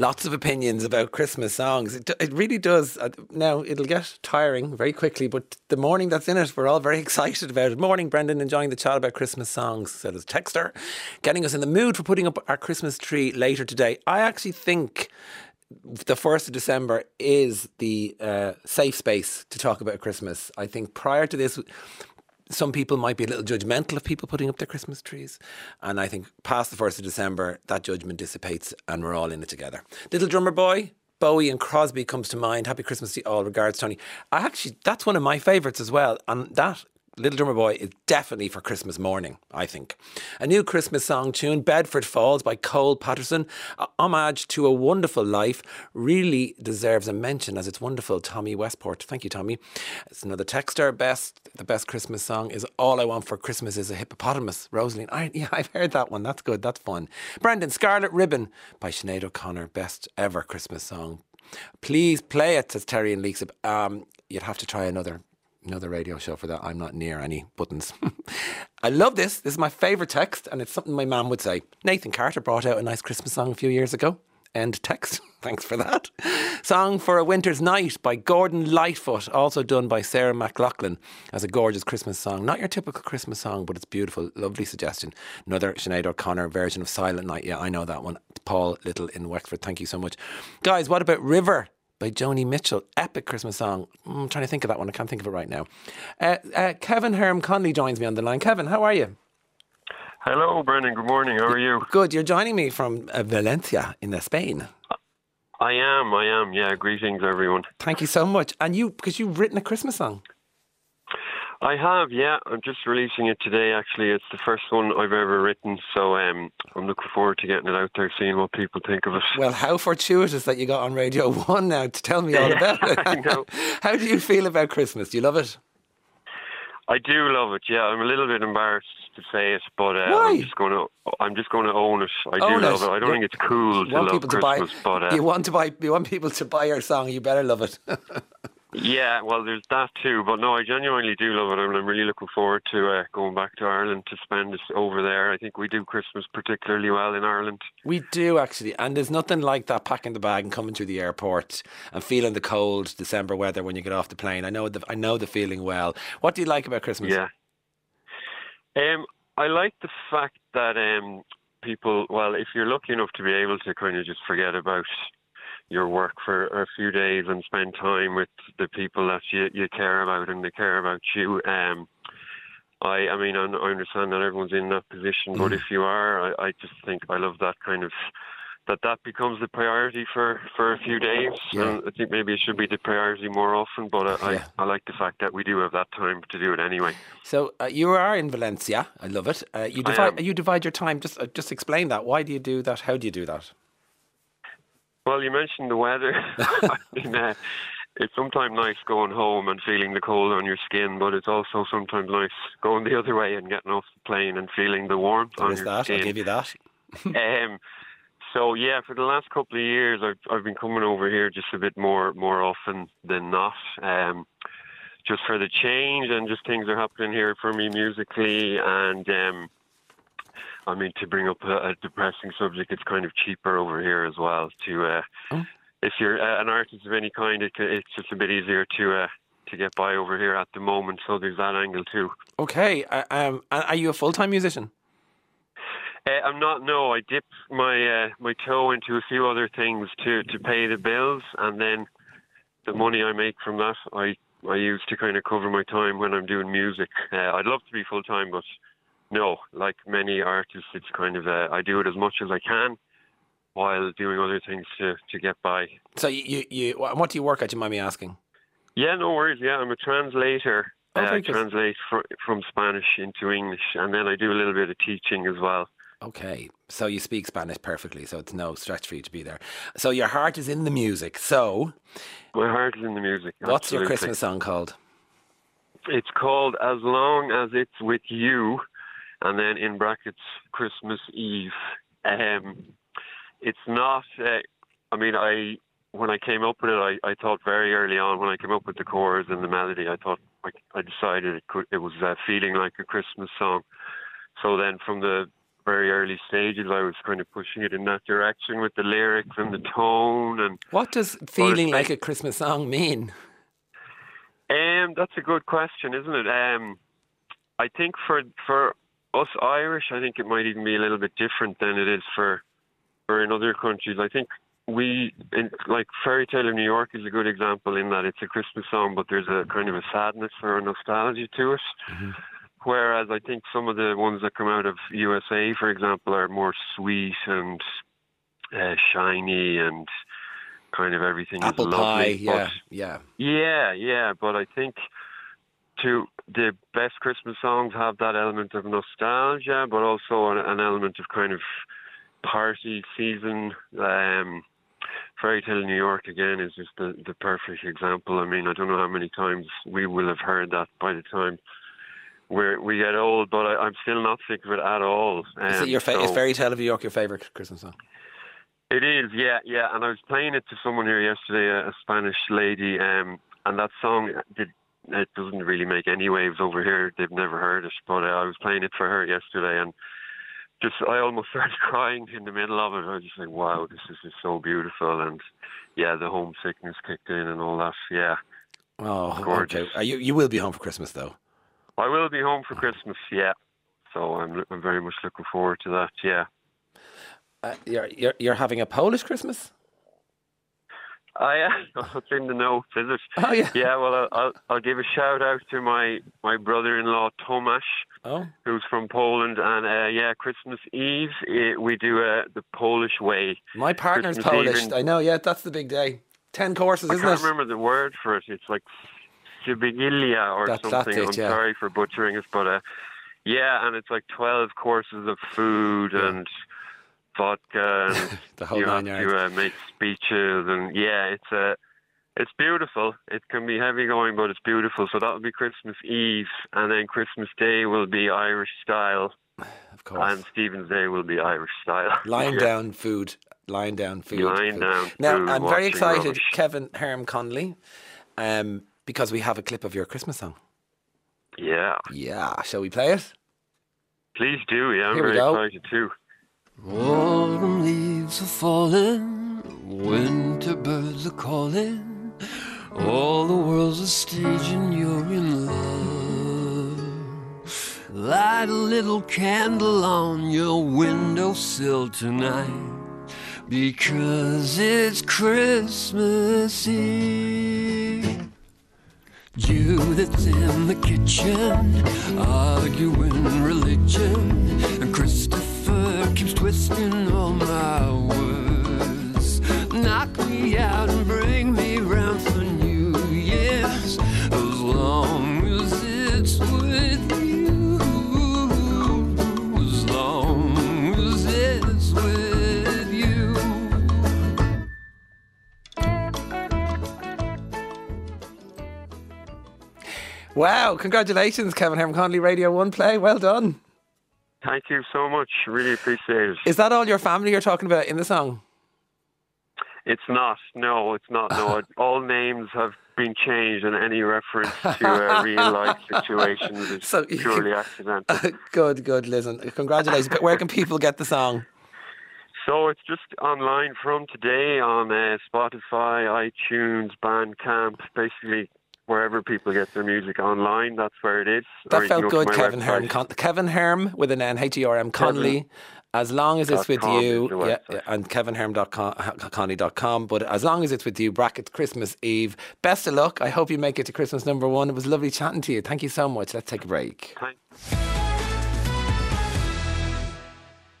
lots of opinions about Christmas songs. It, it really does. Uh, now, it'll get tiring very quickly, but the morning that's in it, we're all very excited about it. Morning, Brendan, enjoying the chat about Christmas songs. So there's Texter, getting us in the mood for putting up our Christmas tree later today. I actually think the 1st of December is the uh, safe space to talk about Christmas. I think prior to this, some people might be a little judgmental of people putting up their Christmas trees. And I think past the 1st of December, that judgment dissipates and we're all in it together. Little Drummer Boy, Bowie and Crosby comes to mind. Happy Christmas to all. Regards, Tony. I actually, that's one of my favourites as well. And that Little Drummer Boy is definitely for Christmas morning, I think. A new Christmas song tune, Bedford Falls by Cole Patterson, a homage to a wonderful life, really deserves a mention as it's wonderful. Tommy Westport, thank you, Tommy. It's another texter. Best, the best Christmas song is All I Want for Christmas is a Hippopotamus. Rosaline, I, yeah, I've heard that one. That's good. That's fun. Brendan, Scarlet Ribbon by Sinead O'Connor, best ever Christmas song. Please play it, says Terry and Leaks. Um, you'd have to try another another radio show for that. I'm not near any buttons. I love this. This is my favourite text, and it's something my mum would say. Nathan Carter brought out a nice Christmas song a few years ago. End text. Thanks for that. Song for a Winter's Night by Gordon Lightfoot, also done by Sarah McLachlan as a gorgeous Christmas song. Not your typical Christmas song, but it's beautiful. Lovely suggestion. Another Sinead O'Connor version of Silent Night. Yeah, I know that one. Paul Little in Wexford. Thank you so much. Guys, what about River by Joni Mitchell. Epic Christmas song. I'm trying to think of that one. I can't think of it right now. Uh, uh, Kevin Herm Connolly joins me on the line. Kevin, how are you? Hello, Brendan. Good morning. How are you? Good. You're joining me from uh, Valencia in Spain. I am. I am. Yeah. Greetings, everyone. Thank you so much. And you, because you've written a Christmas song. I have, yeah. I'm just releasing it today. Actually, it's the first one I've ever written, so um, I'm looking forward to getting it out there, seeing what people think of it. Well, how fortuitous that you got on Radio One now to tell me all Yeah, about it. How do you feel about Christmas? Do you love it? I do love it. Yeah, I'm a little bit embarrassed to say it, but uh, I'm just going to I'm just going to own it. I Own do love it. it. I don't You think it's cool You to want love people to buy. Christmas, but uh, you want to buy. You want people to buy your song. You better love it. Yeah, well, there's that too. But no, I genuinely do love it, and I'm really looking forward to uh, going back to Ireland to spend it over there. I think we do Christmas particularly well in Ireland. We do actually, and there's nothing like that packing the bag and coming through the airport and feeling the cold December weather when you get off the plane. I know the I know the feeling well. What do you like about Christmas? Yeah. Um, I like the fact that um, people, well, if you're lucky enough to be able to kind of just forget about your work for a few days and spend time with the people that you, you care about and they care about you. Um, I, I mean, I, I understand that everyone's in that position, but if you are, I, I just think I love that kind of that that becomes the priority for, for a few days. Yeah. And I think maybe it should be the priority more often, but I, Yeah. I, I like the fact that we do have that time to do it anyway. So uh, you are in Valencia. I love it. Uh, you divide you divide your time. Just uh, just explain that. Why do you do that? How do you do that? Well, you mentioned the weather. I mean, uh, it's sometimes nice going home and feeling the cold on your skin, but it's also sometimes nice going the other way and getting off the plane and feeling the warmth There on is your that. I'll give you that. um, so yeah, for the last couple of years, I've I've been coming over here just a bit more more often than not. Um, just for the change and just things are happening here for me musically and um, I mean to bring up a, a depressing subject, it's kind of cheaper over here as well. To uh, Oh. if you're uh, an artist of any kind, it, it's just a bit easier to uh, to get by over here at the moment. So there's that angle too. Okay. Um, are you a full time musician? Uh, I'm not. No, I dip my uh, my toe into a few other things to to pay the bills, and then the money I make from that, I I use to kind of cover my time when I'm doing music. Uh, I'd love to be full time, but no, like many artists, it's kind of uh, I do it as much as I can while doing other things to to get by. So you you, what do you work at? Do you mind me asking? Yeah, no worries. Yeah, I'm a translator. Oh, Uh, I translate fr- from Spanish into English, and then I do a little bit of teaching as well. Okay, so you speak Spanish perfectly, so it's no stretch for you to be there. So your heart is in the music. So My heart is in the music. what's your. Christmas song called? It's called As Long as It's With You, and then in brackets, Christmas Eve. Um, it's not, uh, I mean, I when I came up with it, I, I thought very early on, when I came up with the chorus and the melody, I thought I, I decided it could, it was uh, feeling like a Christmas song. So then from the very early stages, I was kind of pushing it in that direction with the lyrics and the tone. And what does feeling like a Christmas song mean? Um, that's a good question, isn't it? Um, I think for for us Irish, I think it might even be a little bit different than it is for for in other countries. I think we in, like Fairy Tale of New York is a good example in that it's a Christmas song, but there's a kind of a sadness or a nostalgia to it. Mm-hmm. Whereas I think some of the ones that come out of USA, for example, are more sweet and uh, shiny and kind of everything Apple is pie, lovely. yeah, but, yeah, yeah, yeah. But I think to the best Christmas songs have that element of nostalgia, but also an, an element of kind of party season. Um, Fairy Tale New York again is just the, the perfect example. I mean, I don't know how many times we will have heard that by the time we we get old, but I, am still not sick of it at all. Um, is it your fa- so, is Fairy Tale of New York your favorite Christmas song? It is, yeah, yeah. And I was playing it to someone here yesterday, a, a Spanish lady, um, and that song did it doesn't really make any waves over here. They've never heard it, but uh, I was playing it for her yesterday, and just I almost started crying in the middle of it. I was just like, wow, this is just so beautiful, and yeah, the homesickness kicked in and all that. Yeah. Oh, gorgeous. Okay. you you will be home for Christmas though. I will be home for Christmas. Yeah. So I'm I'm very much looking forward to that. Yeah. Uh, you're, you're you're having a Polish Christmas. Oh yeah, it's in the notes, is it? Oh yeah. Yeah, well, I'll I'll give a shout out to my my brother-in-law Tomasz, oh. who's from Poland, and uh, yeah, Christmas Eve it, we do uh, the Polish way. My partner's Christmas Polish. In, I know. Yeah, that's the big day. Ten courses, I isn't it? I can't remember the word for it. It's like Sibigilia or that's, something. That's it, I'm sorry for butchering it, but uh, yeah, and it's like twelve courses of food yeah. and vodka and the whole you nine have yards. to uh, make speeches and yeah, it's a. Uh, it's beautiful. It can be heavy going, but it's beautiful. So that'll be Christmas Eve, and then Christmas Day will be Irish style. Of course. And Stephen's Day will be Irish style. Lying yeah. down food. Lying down food. Lying food. down Now, food, I'm very excited, rubbish. Kevin Herm Connolly, um, because we have a clip of your Christmas song. Yeah. Yeah. Shall we play it? Please do. Yeah, I'm Here we very go. excited too. Autumn leaves are falling, winter birds are calling. All the world's a stage and you're in love. Light a little candle on your windowsill tonight because it's Christmas Eve. Judith's in the kitchen, arguing religion, and Christopher twisting all my words. Knock me out and bring me round for New Year's, as long as it's with you. As long as it's with you. Wow! Congratulations, Kevin Herm Connolly, Radio One Play. Well done. Thank you so much. Really appreciate it. Is that all your family you're talking about in the song? It's not. No, it's not. No, all names have been changed, and any reference to uh, real life situations is So purely accidental. good, good. Listen, congratulations. But where can people get the song? So it's just online from today on uh, Spotify, iTunes, Bandcamp, basically wherever people get their music online. That's where it is. That felt go good, Kevin Herm. Con- Kevin Herm with an N, H E R M, Connolly. As long as it's with you, yeah, website. and kevinherm.connie.com. But as long as it's with you, bracket Christmas Eve. Best of luck. I hope you make it to Christmas number one. It was lovely chatting to you. Thank you so much. Let's take a break. Thank-